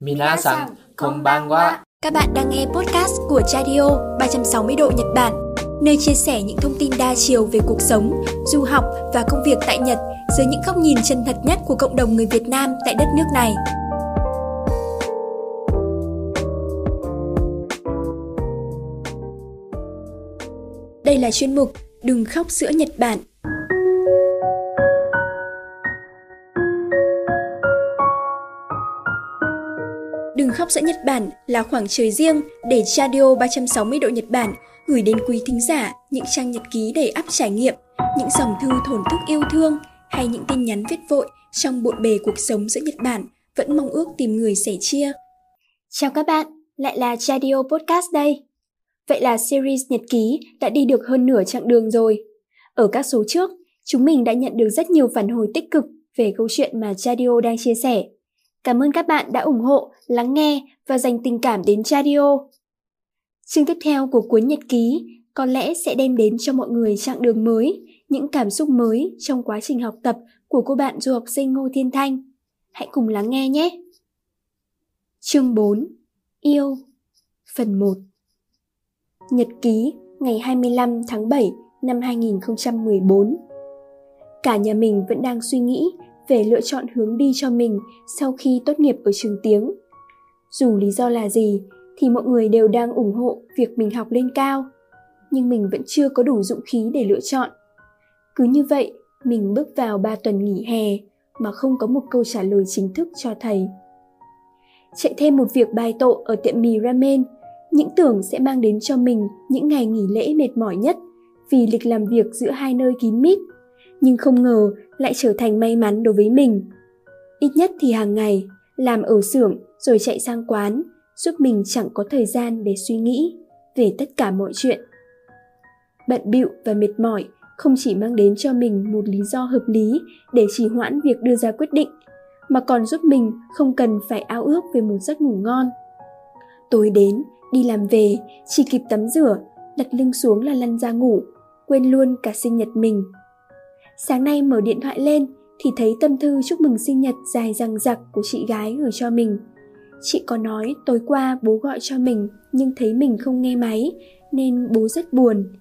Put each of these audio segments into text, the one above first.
Minasan, konbanwa. Các bạn đang nghe podcast của Chadio 360 độ Nhật Bản, nơi chia sẻ những thông tin đa chiều về cuộc sống, du học và công việc tại Nhật dưới những góc nhìn chân thật nhất của cộng đồng người Việt Nam tại đất nước này. Đây là chuyên mục Đừng khóc sữa Nhật Bản khóc giữa Nhật Bản là khoảng trời riêng để Radio 360 độ Nhật Bản gửi đến quý thính giả những trang nhật ký đầy ắp trải nghiệm, những dòng thư thổn thức yêu thương hay những tin nhắn viết vội trong bộn bề cuộc sống giữa Nhật Bản vẫn mong ước tìm người sẻ chia. Chào các bạn, lại là Radio Podcast đây. Vậy là series nhật ký đã đi được hơn nửa chặng đường rồi. Ở các số trước, chúng mình đã nhận được rất nhiều phản hồi tích cực về câu chuyện mà Radio đang chia sẻ. Cảm ơn các bạn đã ủng hộ, lắng nghe và dành tình cảm đến Radio. Chương tiếp theo của cuốn nhật ký có lẽ sẽ đem đến cho mọi người chặng đường mới, những cảm xúc mới trong quá trình học tập của cô bạn du học sinh Ngô Thiên Thanh. Hãy cùng lắng nghe nhé! Chương 4 Yêu Phần 1 Nhật ký ngày 25 tháng 7 năm 2014 Cả nhà mình vẫn đang suy nghĩ về lựa chọn hướng đi cho mình sau khi tốt nghiệp ở trường tiếng. Dù lý do là gì thì mọi người đều đang ủng hộ việc mình học lên cao, nhưng mình vẫn chưa có đủ dũng khí để lựa chọn. Cứ như vậy, mình bước vào 3 tuần nghỉ hè mà không có một câu trả lời chính thức cho thầy. Chạy thêm một việc bài tộ ở tiệm mì ramen, những tưởng sẽ mang đến cho mình những ngày nghỉ lễ mệt mỏi nhất vì lịch làm việc giữa hai nơi kín mít nhưng không ngờ lại trở thành may mắn đối với mình. Ít nhất thì hàng ngày, làm ở xưởng rồi chạy sang quán, giúp mình chẳng có thời gian để suy nghĩ về tất cả mọi chuyện. Bận bịu và mệt mỏi không chỉ mang đến cho mình một lý do hợp lý để trì hoãn việc đưa ra quyết định, mà còn giúp mình không cần phải ao ước về một giấc ngủ ngon. Tối đến, đi làm về, chỉ kịp tắm rửa, đặt lưng xuống là lăn ra ngủ, quên luôn cả sinh nhật mình Sáng nay mở điện thoại lên thì thấy tâm thư chúc mừng sinh nhật dài dằng dặc của chị gái gửi cho mình. Chị có nói tối qua bố gọi cho mình nhưng thấy mình không nghe máy nên bố rất buồn.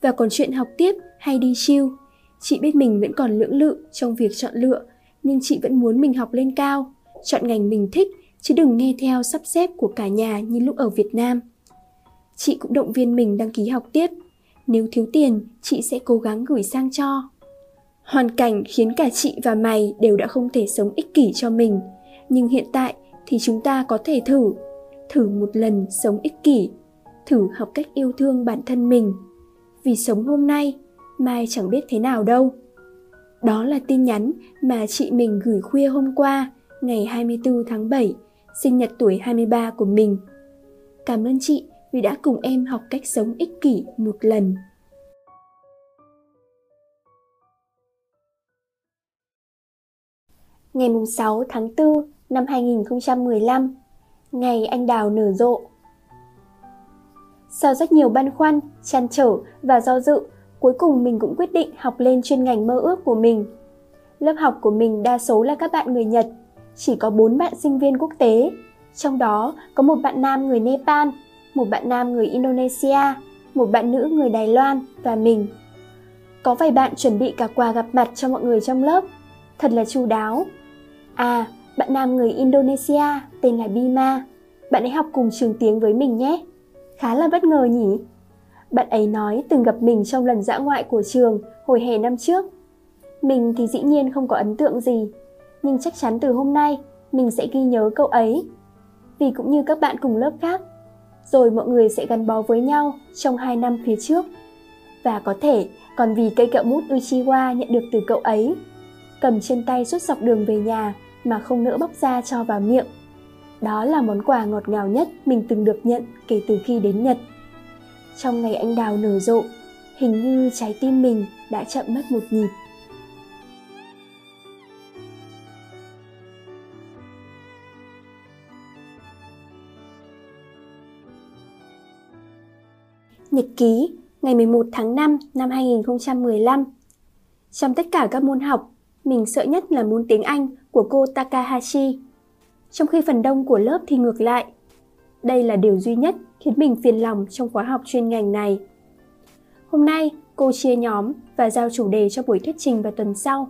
Và còn chuyện học tiếp hay đi chiêu, chị biết mình vẫn còn lưỡng lự trong việc chọn lựa nhưng chị vẫn muốn mình học lên cao, chọn ngành mình thích chứ đừng nghe theo sắp xếp của cả nhà như lúc ở Việt Nam. Chị cũng động viên mình đăng ký học tiếp. Nếu thiếu tiền, chị sẽ cố gắng gửi sang cho. Hoàn cảnh khiến cả chị và mày đều đã không thể sống ích kỷ cho mình, nhưng hiện tại thì chúng ta có thể thử, thử một lần sống ích kỷ, thử học cách yêu thương bản thân mình. Vì sống hôm nay, mai chẳng biết thế nào đâu. Đó là tin nhắn mà chị mình gửi khuya hôm qua, ngày 24 tháng 7, sinh nhật tuổi 23 của mình. Cảm ơn chị vì đã cùng em học cách sống ích kỷ một lần. Ngày 6 tháng 4 năm 2015, ngày anh đào nở rộ. Sau rất nhiều băn khoăn, chăn trở và do dự, cuối cùng mình cũng quyết định học lên chuyên ngành mơ ước của mình. Lớp học của mình đa số là các bạn người Nhật, chỉ có 4 bạn sinh viên quốc tế, trong đó có một bạn nam người Nepal, một bạn nam người Indonesia, một bạn nữ người Đài Loan và mình. Có vài bạn chuẩn bị cả quà gặp mặt cho mọi người trong lớp, thật là chu đáo À, bạn nam người Indonesia tên là Bima. Bạn ấy học cùng trường tiếng với mình nhé. Khá là bất ngờ nhỉ? Bạn ấy nói từng gặp mình trong lần dã ngoại của trường hồi hè năm trước. Mình thì dĩ nhiên không có ấn tượng gì, nhưng chắc chắn từ hôm nay mình sẽ ghi nhớ cậu ấy. Vì cũng như các bạn cùng lớp khác, rồi mọi người sẽ gắn bó với nhau trong hai năm phía trước. Và có thể còn vì cây kẹo mút Uchiwa nhận được từ cậu ấy, cầm trên tay suốt dọc đường về nhà mà không nỡ bóc ra cho vào miệng. Đó là món quà ngọt ngào nhất mình từng được nhận kể từ khi đến Nhật. Trong ngày anh đào nở rộ, hình như trái tim mình đã chậm mất một nhịp. Nhật ký ngày 11 tháng 5 năm 2015 Trong tất cả các môn học, mình sợ nhất là môn tiếng Anh của cô Takahashi. trong khi phần đông của lớp thì ngược lại. Đây là điều duy nhất khiến mình phiền lòng trong khóa học chuyên ngành này. Hôm nay, cô chia nhóm và giao chủ đề cho buổi thuyết trình vào tuần sau.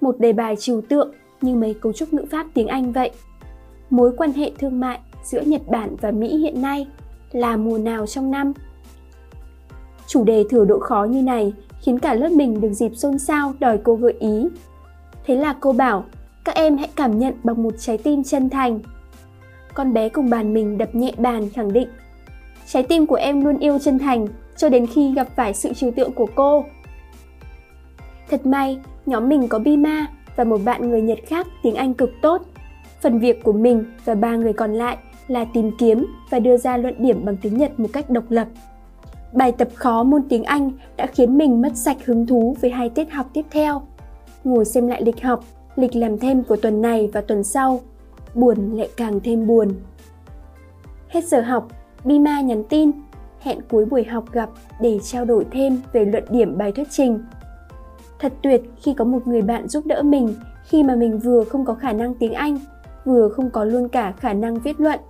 Một đề bài trừu tượng như mấy cấu trúc ngữ pháp tiếng Anh vậy. Mối quan hệ thương mại giữa Nhật Bản và Mỹ hiện nay là mùa nào trong năm? Chủ đề thừa độ khó như này khiến cả lớp mình được dịp xôn xao đòi cô gợi ý. Thế là cô bảo, các em hãy cảm nhận bằng một trái tim chân thành. Con bé cùng bàn mình đập nhẹ bàn khẳng định, trái tim của em luôn yêu chân thành cho đến khi gặp phải sự trừu tượng của cô. Thật may, nhóm mình có Bima và một bạn người Nhật khác tiếng Anh cực tốt. Phần việc của mình và ba người còn lại là tìm kiếm và đưa ra luận điểm bằng tiếng Nhật một cách độc lập. Bài tập khó môn tiếng Anh đã khiến mình mất sạch hứng thú với hai tiết học tiếp theo. Ngồi xem lại lịch học, lịch làm thêm của tuần này và tuần sau, buồn lại càng thêm buồn. Hết giờ học, Bima nhắn tin, hẹn cuối buổi học gặp để trao đổi thêm về luận điểm bài thuyết trình. Thật tuyệt khi có một người bạn giúp đỡ mình khi mà mình vừa không có khả năng tiếng Anh, vừa không có luôn cả khả năng viết luận.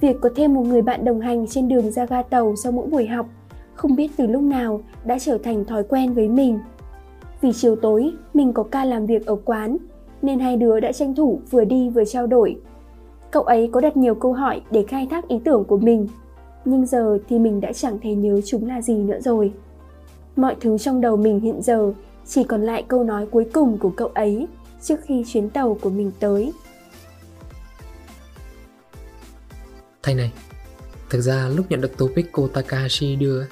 Việc có thêm một người bạn đồng hành trên đường ra ga tàu sau mỗi buổi học, không biết từ lúc nào đã trở thành thói quen với mình. Vì chiều tối mình có ca làm việc ở quán, nên hai đứa đã tranh thủ vừa đi vừa trao đổi. Cậu ấy có đặt nhiều câu hỏi để khai thác ý tưởng của mình, nhưng giờ thì mình đã chẳng thể nhớ chúng là gì nữa rồi. Mọi thứ trong đầu mình hiện giờ chỉ còn lại câu nói cuối cùng của cậu ấy trước khi chuyến tàu của mình tới. Thanh này, thực ra lúc nhận được topic cô Takahashi đưa,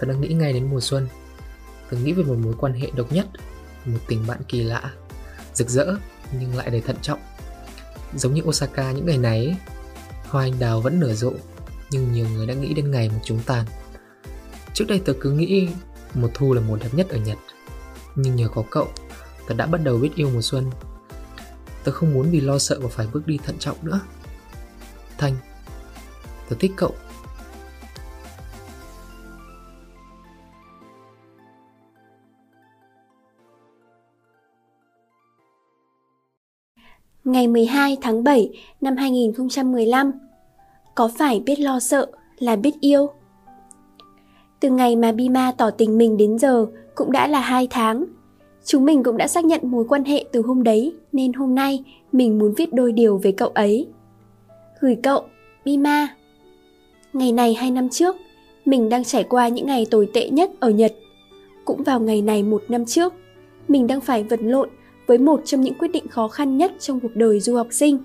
tớ đã nghĩ ngay đến mùa xuân từng nghĩ về một mối quan hệ độc nhất, một tình bạn kỳ lạ, rực rỡ nhưng lại đầy thận trọng. Giống như Osaka những ngày này, hoa anh đào vẫn nở rộ, nhưng nhiều người đã nghĩ đến ngày một chúng tàn. Trước đây tớ cứ nghĩ mùa thu là mùa đẹp nhất ở Nhật, nhưng nhờ có cậu, tớ đã bắt đầu biết yêu mùa xuân. Tớ không muốn vì lo sợ mà phải bước đi thận trọng nữa. Thanh, Tớ thích cậu Ngày 12 tháng 7 năm 2015 Có phải biết lo sợ là biết yêu? Từ ngày mà Bima tỏ tình mình đến giờ cũng đã là 2 tháng. Chúng mình cũng đã xác nhận mối quan hệ từ hôm đấy nên hôm nay mình muốn viết đôi điều về cậu ấy. Gửi cậu, Bima. Ngày này hai năm trước, mình đang trải qua những ngày tồi tệ nhất ở Nhật. Cũng vào ngày này một năm trước, mình đang phải vật lộn với một trong những quyết định khó khăn nhất trong cuộc đời du học sinh.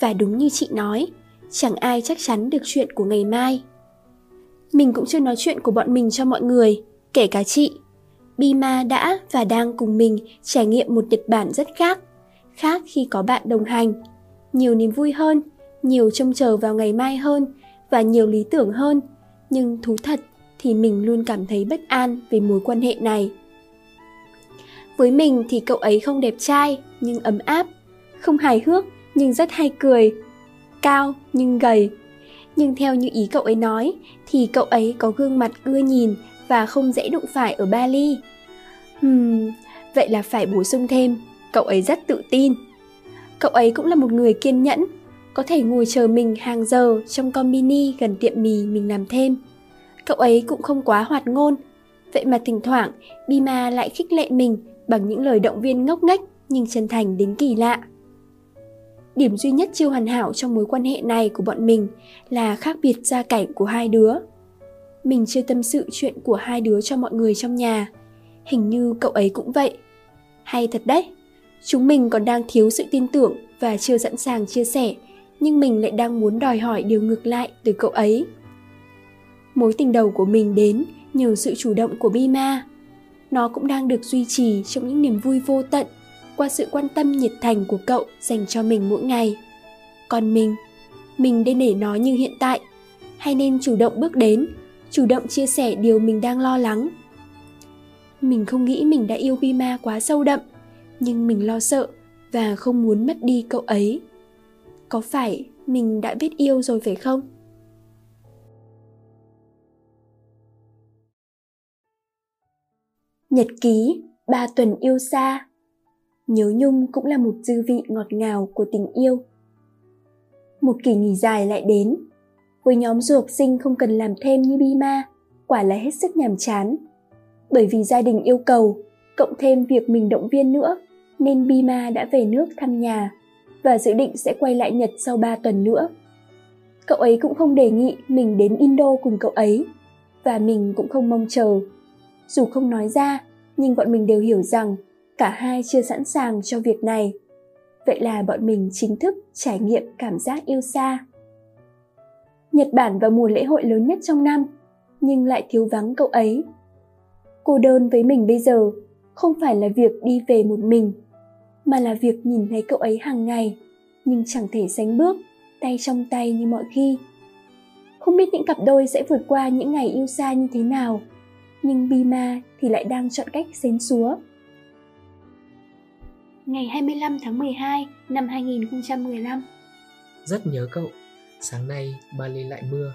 Và đúng như chị nói, chẳng ai chắc chắn được chuyện của ngày mai. Mình cũng chưa nói chuyện của bọn mình cho mọi người, kể cả chị. Bima đã và đang cùng mình trải nghiệm một Nhật Bản rất khác, khác khi có bạn đồng hành. Nhiều niềm vui hơn, nhiều trông chờ vào ngày mai hơn và nhiều lý tưởng hơn nhưng thú thật thì mình luôn cảm thấy bất an về mối quan hệ này với mình thì cậu ấy không đẹp trai nhưng ấm áp không hài hước nhưng rất hay cười cao nhưng gầy nhưng theo như ý cậu ấy nói thì cậu ấy có gương mặt ưa nhìn và không dễ đụng phải ở Bali. Hmm, vậy là phải bổ sung thêm, cậu ấy rất tự tin. Cậu ấy cũng là một người kiên nhẫn có thể ngồi chờ mình hàng giờ trong con mini gần tiệm mì mình làm thêm. Cậu ấy cũng không quá hoạt ngôn, vậy mà thỉnh thoảng Bima lại khích lệ mình bằng những lời động viên ngốc nghếch nhưng chân thành đến kỳ lạ. Điểm duy nhất chưa hoàn hảo trong mối quan hệ này của bọn mình là khác biệt gia cảnh của hai đứa. Mình chưa tâm sự chuyện của hai đứa cho mọi người trong nhà. Hình như cậu ấy cũng vậy. Hay thật đấy, chúng mình còn đang thiếu sự tin tưởng và chưa sẵn sàng chia sẻ nhưng mình lại đang muốn đòi hỏi điều ngược lại từ cậu ấy mối tình đầu của mình đến nhờ sự chủ động của bima nó cũng đang được duy trì trong những niềm vui vô tận qua sự quan tâm nhiệt thành của cậu dành cho mình mỗi ngày. Còn mình mình nên để nó như hiện tại. Hay nên chủ động bước đến, chủ động chia sẻ điều mình đang lo lắng. Mình không nghĩ mình đã yêu bima quá sâu đậm, nhưng mình lo sợ và không muốn mất đi cậu ấy. Có phải mình đã biết yêu rồi phải không? Nhật ký ba tuần yêu xa nhớ nhung cũng là một dư vị ngọt ngào của tình yêu. Một kỳ nghỉ dài lại đến. Với nhóm du học sinh không cần làm thêm như Bima, quả là hết sức nhàm chán. Bởi vì gia đình yêu cầu, cộng thêm việc mình động viên nữa, nên Bima đã về nước thăm nhà và dự định sẽ quay lại Nhật sau 3 tuần nữa. Cậu ấy cũng không đề nghị mình đến Indo cùng cậu ấy, và mình cũng không mong chờ. Dù không nói ra, nhưng bọn mình đều hiểu rằng cả hai chưa sẵn sàng cho việc này. Vậy là bọn mình chính thức trải nghiệm cảm giác yêu xa. Nhật Bản vào mùa lễ hội lớn nhất trong năm, nhưng lại thiếu vắng cậu ấy. Cô đơn với mình bây giờ không phải là việc đi về một mình mà là việc nhìn thấy cậu ấy hàng ngày nhưng chẳng thể sánh bước tay trong tay như mọi khi không biết những cặp đôi sẽ vượt qua những ngày yêu xa như thế nào nhưng Bima thì lại đang chọn cách xến xúa. Ngày 25 tháng 12 năm 2015 Rất nhớ cậu, sáng nay Bali lại mưa.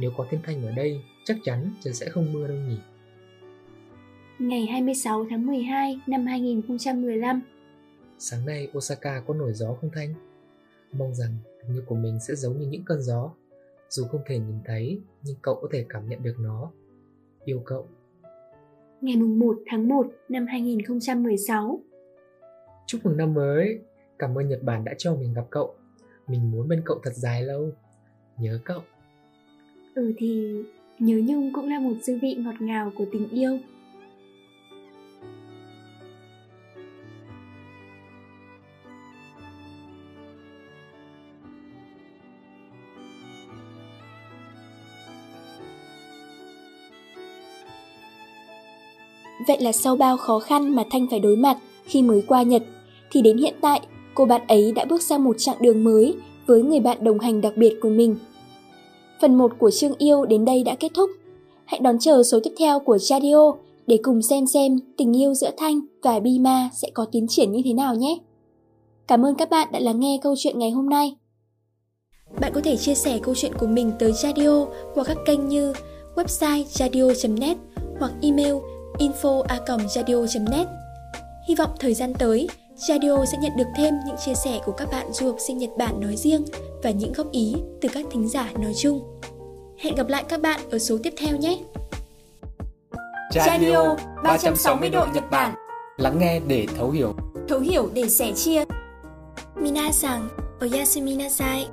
Nếu có thiên thanh ở đây, chắc chắn trời sẽ không mưa đâu nhỉ. Ngày 26 tháng 12 năm 2015 Sáng nay Osaka có nổi gió không Thanh? Mong rằng tình yêu của mình sẽ giống như những cơn gió. Dù không thể nhìn thấy, nhưng cậu có thể cảm nhận được nó. Yêu cậu. Ngày 1 tháng 1 năm 2016 Chúc mừng năm mới. Cảm ơn Nhật Bản đã cho mình gặp cậu. Mình muốn bên cậu thật dài lâu. Nhớ cậu. Ừ thì nhớ nhung cũng là một dư vị ngọt ngào của tình yêu. Vậy là sau bao khó khăn mà Thanh phải đối mặt khi mới qua Nhật, thì đến hiện tại, cô bạn ấy đã bước sang một chặng đường mới với người bạn đồng hành đặc biệt của mình. Phần 1 của chương yêu đến đây đã kết thúc. Hãy đón chờ số tiếp theo của Chadio để cùng xem xem tình yêu giữa Thanh và Bima sẽ có tiến triển như thế nào nhé. Cảm ơn các bạn đã lắng nghe câu chuyện ngày hôm nay. Bạn có thể chia sẻ câu chuyện của mình tới Chadio qua các kênh như website chadio.net hoặc email info.radio.net Hy vọng thời gian tới, Radio sẽ nhận được thêm những chia sẻ của các bạn du học sinh Nhật Bản nói riêng và những góp ý từ các thính giả nói chung. Hẹn gặp lại các bạn ở số tiếp theo nhé! Radio 360 độ Nhật Bản. Lắng nghe để thấu hiểu. Thấu hiểu để sẻ chia. Minasan, oyasumi nasai